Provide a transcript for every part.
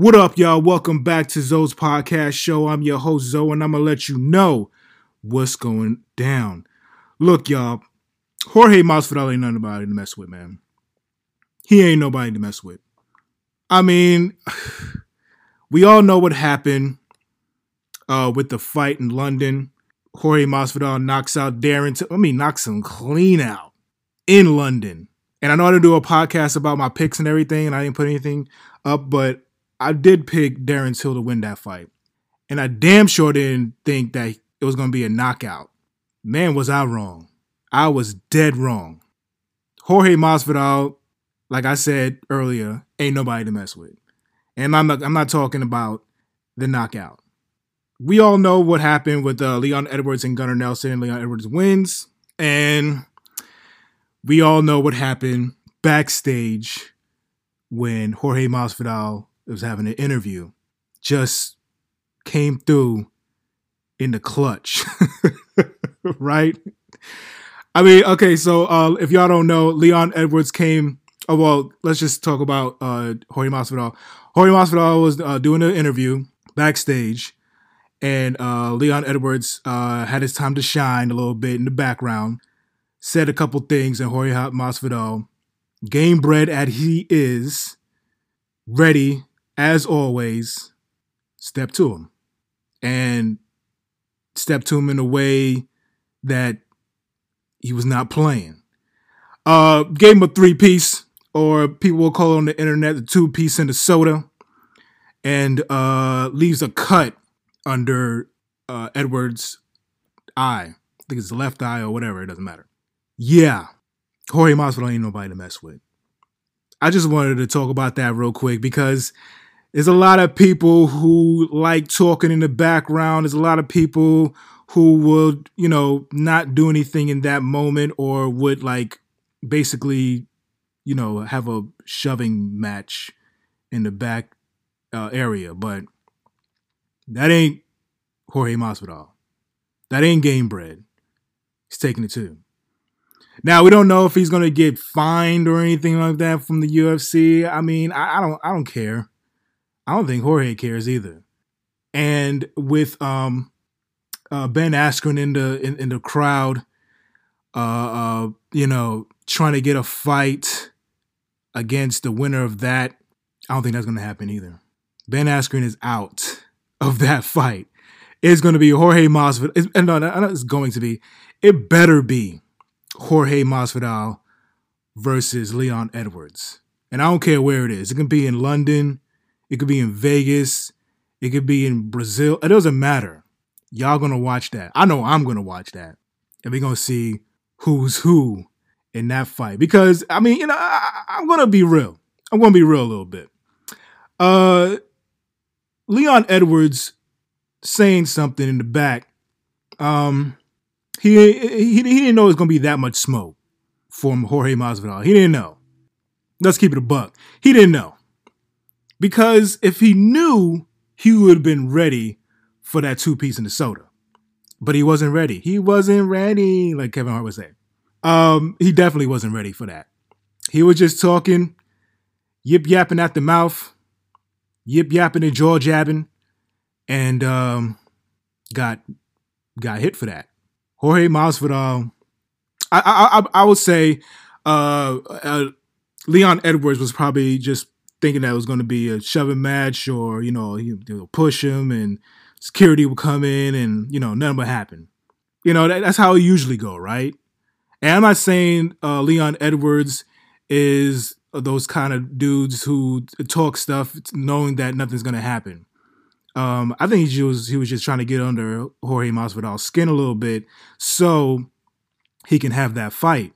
What up, y'all? Welcome back to Zoe's podcast show. I'm your host, Zoe, and I'm gonna let you know what's going down. Look, y'all, Jorge Masvidal ain't nobody to mess with, man. He ain't nobody to mess with. I mean, we all know what happened uh, with the fight in London. Jorge Masvidal knocks out Darren. I mean, knocks him clean out in London. And I know I didn't do a podcast about my picks and everything, and I didn't put anything up, but I did pick Darren Till to win that fight. And I damn sure didn't think that it was going to be a knockout. Man, was I wrong. I was dead wrong. Jorge Masvidal, like I said earlier, ain't nobody to mess with. And I'm not, I'm not talking about the knockout. We all know what happened with uh, Leon Edwards and Gunnar Nelson. Leon Edwards wins. And we all know what happened backstage when Jorge Masvidal was having an interview, just came through in the clutch, right? I mean, okay, so uh, if y'all don't know, Leon Edwards came. Oh well, let's just talk about uh, Jorge Masvidal. Jorge Masvidal was uh, doing an interview backstage, and uh, Leon Edwards uh, had his time to shine a little bit in the background. Said a couple things, and Jorge Masvidal, Gamebred as he is, ready as always, step to him and step to him in a way that he was not playing. Uh, gave him a three piece, or people will call on the internet the two piece in the soda, and uh, leaves a cut under uh, Edwards' eye. I think it's the left eye or whatever. It doesn't matter. Yeah, Jorge Masvidal ain't nobody to mess with. I just wanted to talk about that real quick because there's a lot of people who like talking in the background. There's a lot of people who would, you know, not do anything in that moment or would like basically, you know, have a shoving match in the back uh, area. But that ain't Jorge Masvidal. That ain't Gamebred. He's taking it too. Now we don't know if he's gonna get fined or anything like that from the UFC. I mean, I, I don't I don't care. I don't think Jorge cares either. And with um, uh, Ben Askren in the in, in the crowd, uh, uh, you know, trying to get a fight against the winner of that, I don't think that's going to happen either. Ben Askren is out of that fight. It's going to be Jorge Masvidal. It's, no, no, it's going to be. It better be Jorge Masvidal versus Leon Edwards. And I don't care where it is. It can be in London. It could be in Vegas. It could be in Brazil. It doesn't matter. Y'all gonna watch that. I know I'm gonna watch that. And we're gonna see who's who in that fight. Because I mean, you know, I, I'm gonna be real. I'm gonna be real a little bit. Uh Leon Edwards saying something in the back. Um he he, he didn't know it was gonna be that much smoke from Jorge Masvidal. He didn't know. Let's keep it a buck. He didn't know. Because if he knew, he would have been ready for that two piece in the soda. But he wasn't ready. He wasn't ready, like Kevin Hart was saying. Um, he definitely wasn't ready for that. He was just talking, yip yapping at the mouth, yip yapping and jaw jabbing, and um, got got hit for that. Jorge Masvidal, I I I, I would say uh, uh, Leon Edwards was probably just thinking that was going to be a shoving match or, you know, he'll push him and security will come in and, you know, nothing would happen. You know, that, that's how it usually go, right? And I'm not saying uh, Leon Edwards is those kind of dudes who talk stuff knowing that nothing's going to happen. Um, I think he was he was just trying to get under Jorge Masvidal's skin a little bit so he can have that fight.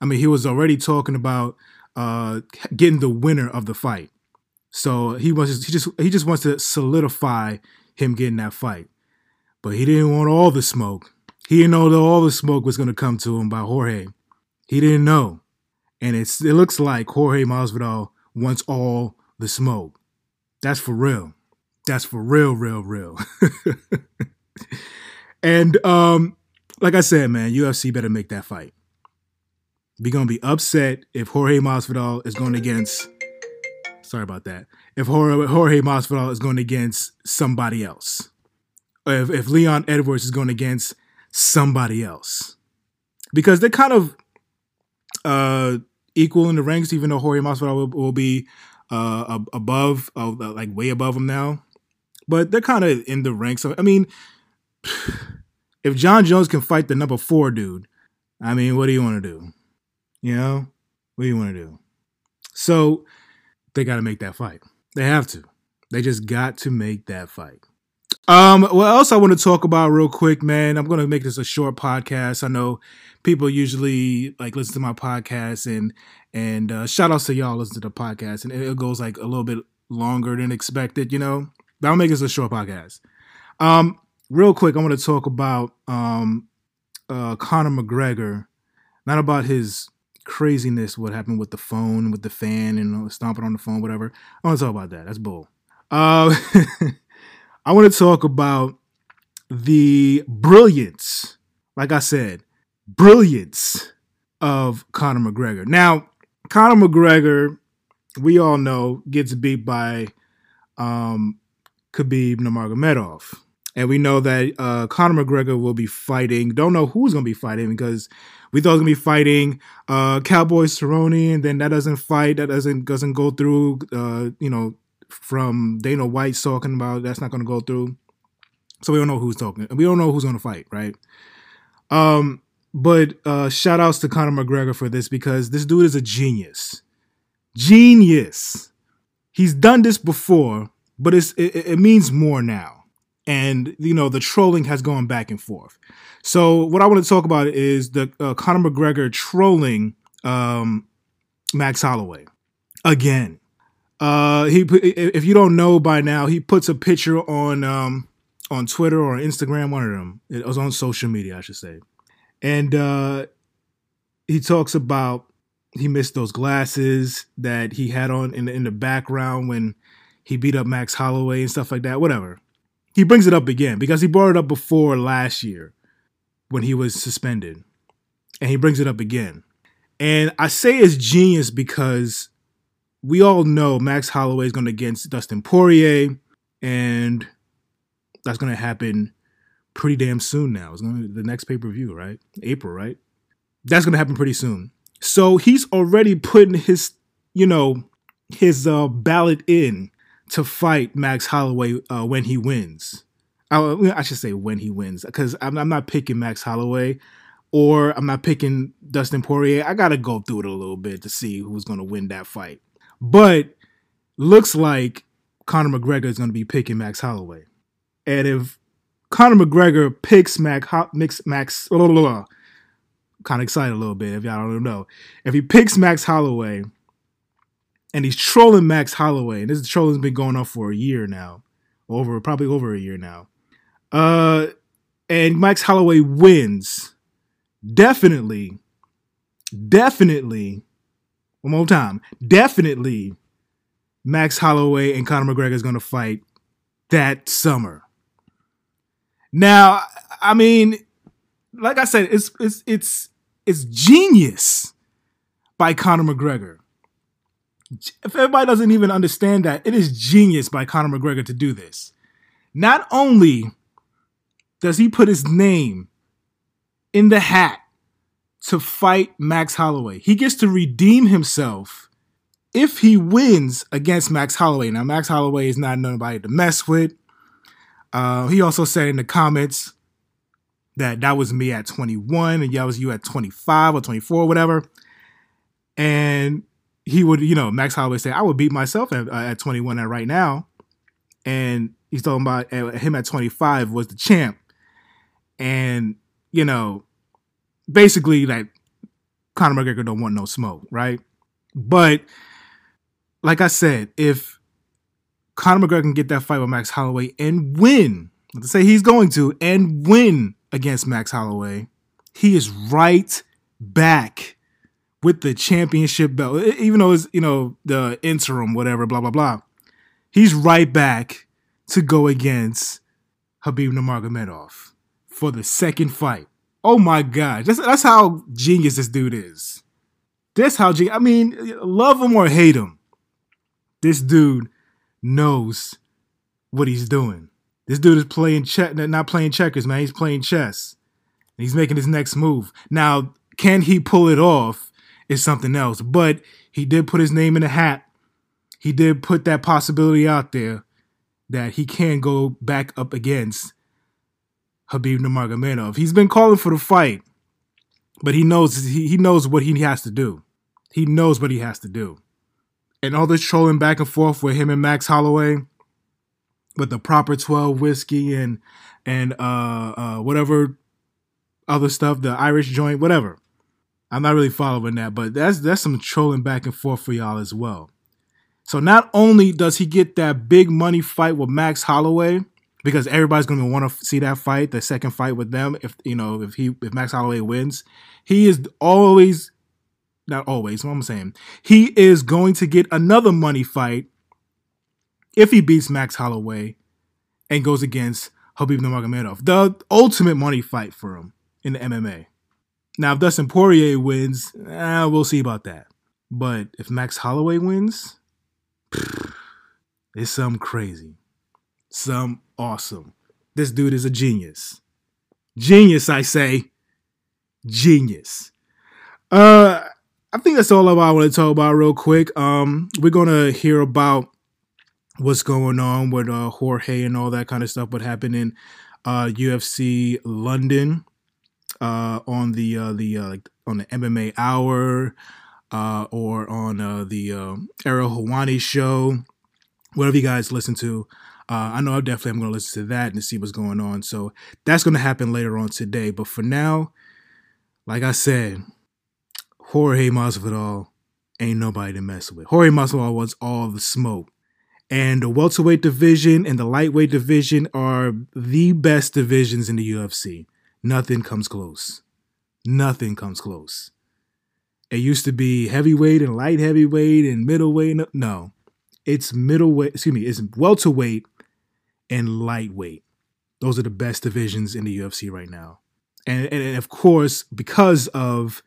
I mean, he was already talking about uh, getting the winner of the fight. So he wants he just he just wants to solidify him getting that fight. But he didn't want all the smoke. He didn't know that all the smoke was going to come to him by Jorge. He didn't know. And it's it looks like Jorge Masvidal wants all the smoke. That's for real. That's for real, real, real. and um, like I said, man, UFC better make that fight be gonna be upset if Jorge Masvidal is going against. Sorry about that. if Jorge, Masvidal is going against somebody else. If, if Leon Edwards is going against somebody else. Because they're kind of uh, equal in the ranks, even though Jorge Masvidal will, will be uh, above, uh, like way above him now. But they're kind of in the ranks. Of, I mean, if Jon Jones can fight the number four dude, I mean, what do you want to do? You know, what do you want to do? So they got to make that fight. They have to. They just got to make that fight. Um, what else I want to talk about real quick, man? I'm gonna make this a short podcast. I know people usually like listen to my podcast and and uh, shout outs to y'all listen to the podcast, and it goes like a little bit longer than expected, you know. But I'll make this a short podcast. Um, real quick, I want to talk about um uh Conor McGregor, not about his craziness, what happened with the phone, with the fan, and stomping on the phone, whatever. I want to talk about that. That's bull. Uh, I want to talk about the brilliance, like I said, brilliance of Conor McGregor. Now, Conor McGregor, we all know, gets beat by um, Khabib Nurmagomedov. And we know that uh, Conor McGregor will be fighting. Don't know who's going to be fighting because we thought he was to be fighting uh, Cowboy Cerrone, and then that doesn't fight. That doesn't doesn't go through. Uh, you know, from Dana White talking about that's not to go through. So we don't know who's talking. We don't know who's to fight, right? Um, but uh, shout outs to Conor McGregor for this because this dude is a genius. Genius. He's done this before, but it's it, it means more now. And you know the trolling has gone back and forth. So what I want to talk about is the uh, Conor McGregor trolling um, Max Holloway again. Uh, he if you don't know by now, he puts a picture on um on Twitter or Instagram, one of them. It was on social media, I should say, and uh, he talks about he missed those glasses that he had on in the, in the background when he beat up Max Holloway and stuff like that. Whatever. He brings it up again because he brought it up before last year when he was suspended, and he brings it up again. And I say it's genius because we all know Max Holloway is going against Dustin Poirier, and that's going to happen pretty damn soon now. It's going to be the next pay per view, right? April, right? That's going to happen pretty soon. So he's already putting his, you know, his uh, ballot in to fight Max Holloway uh, when he wins. I, I, should say when he wins, because I'm, I'm not picking Max Holloway or I'm not picking Dustin Poirier. I got to go through it a little bit to see who's going to win that fight. But looks like Conor McGregor is going to be picking Max Holloway. And if Conor McGregor picks Max, Max, blah, blah, blah, kind of excited a little bit if y'all don't know. If he picks Max Holloway and he's trolling Max Holloway, and this trolling's been going on for a year now, over probably over a year now. Uh, and Max Holloway wins, definitely, definitely one more time. Definitely Max Holloway and Conor McGregor is going to fight that summer. Now, I mean, like I said, it's it's it's it's genius by Conor McGregor. If everybody doesn't even understand that, it is genius by Conor McGregor to do this. Not only does he put his name in the hat to fight Max Holloway. He gets to redeem himself if he wins against Max Holloway. Now, Max Holloway is not nobody to mess with. Uh, he also said in the comments that that was me at 21 and that was you at 25 or 24 or whatever. And he would, you know, Max Holloway say, I would beat myself at, uh, at 21 and right now. And he's talking about uh, him at 25 was the champ. And, you know, basically like Conor McGregor don't want no smoke, right? But like I said, if Conor McGregor can get that fight with Max Holloway and win, let's say he's going to, and win against Max Holloway, he is right back with the championship belt. Even though it's, you know, the interim, whatever, blah, blah, blah. He's right back to go against Khabib Nurmagomedov for the second fight. Oh my god, that's that's how genius this dude is. That's how genius. I mean, love him or hate him, this dude knows what he's doing. This dude is playing check, not playing checkers, man. He's playing chess. He's making his next move. Now, can he pull it off? Is something else. But he did put his name in the hat. He did put that possibility out there that he can go back up against Khabib Nurmagomedov. He's been calling for the fight, but he knows he, he knows what he has to do. He knows what he has to do. And all this trolling back and forth with him and Max Holloway, with the proper 12 whiskey and and uh, uh, whatever other stuff, the Irish joint, whatever. I'm not really following that, but that's that's some trolling back and forth for y'all as well. So not only does he get that big money fight with Max Holloway, because everybody's going to want to see that fight, the second fight with them. If you know, if he if Max Holloway wins, he is always not always. What I'm saying, he is going to get another money fight if he beats Max Holloway and goes against Khabib Nurmagomedov, the ultimate money fight for him in the MMA. Now, if Dustin Poirier wins, eh, we'll see about that. But if Max Holloway wins, it's some crazy, some awesome. This dude is a genius. Genius, I say. Genius. Uh, I think that's all I want to talk about real quick. Um, we're gonna hear about what's going on with uh, Jorge and all that kind of stuff. What happened in uh, UFC London uh, on the uh, the uh, on the MMA Hour uh, or on uh, the uh, Ariel Helwani show, whatever you guys listen to. I know I definitely am going to listen to that and see what's going on. So that's going to happen later on today. But for now, like I said, Jorge Masvidal ain't nobody to mess with. Jorge Masvidal wants all the smoke. And the welterweight division and the lightweight division are the best divisions in the UFC. Nothing comes close. Nothing comes close. It used to be heavyweight and light heavyweight and middleweight. No, it's middleweight. Excuse me, it's welterweight and lightweight. Those are the best divisions in the UFC right now. And, and of course, because of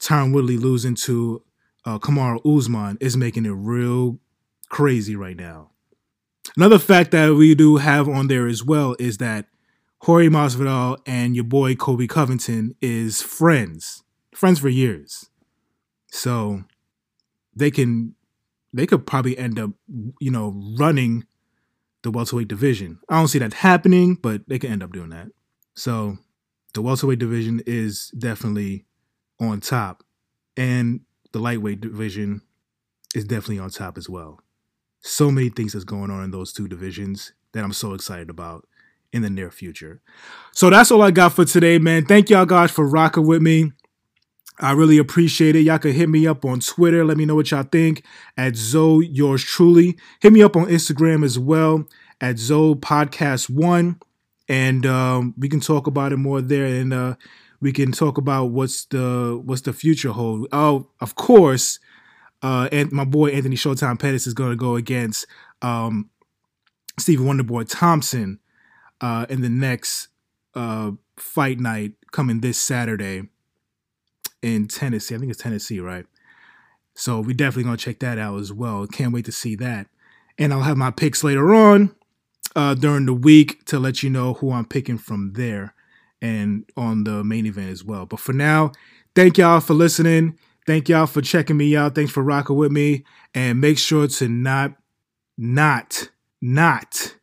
Tyron Woodley losing to uh, Kamaru Usman, is making it real crazy right now. Another fact that we do have on there as well is that Jorge Masvidal and your boy Colby Covington is friends, friends for years. So they can they could probably end up, you know, running the welterweight division. I don't see that happening, but they could end up doing that. So the welterweight division is definitely on top, and the lightweight division is definitely on top as well so many things that's going on in those two divisions that I'm so excited about in the near future. So that's all I got for today, man. Thank y'all guys for rocking with me. I really appreciate it. Y'all can hit me up on Twitter. Let me know what y'all think at Zoe yours truly. Hit me up on Instagram as well at Zoe Podcast One, and um, we can talk about it more there. And uh, we can talk about what's the what's the future hold. Oh, of course, uh, and my boy Anthony Showtime Pettis is going to go against um, Stephen Wonderboy Thompson uh, in the next uh, fight night coming this Saturday in Tennessee. I think it's Tennessee, right? So we definitely gonna check that out as well. Can't wait to see that. And I'll have my picks later on uh, during the week to let you know who I'm picking from there and on the main event as well. But for now, thank y'all for listening. Thank y'all for checking me out. Thanks for rocking with me. And make sure to not, not, not,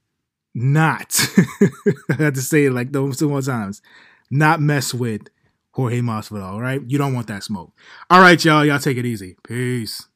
not, I have to say it like those two more times, not mess with Jorge Masvidal, all right? You don't want that smoke. All right, y'all. Y'all take it easy. Peace.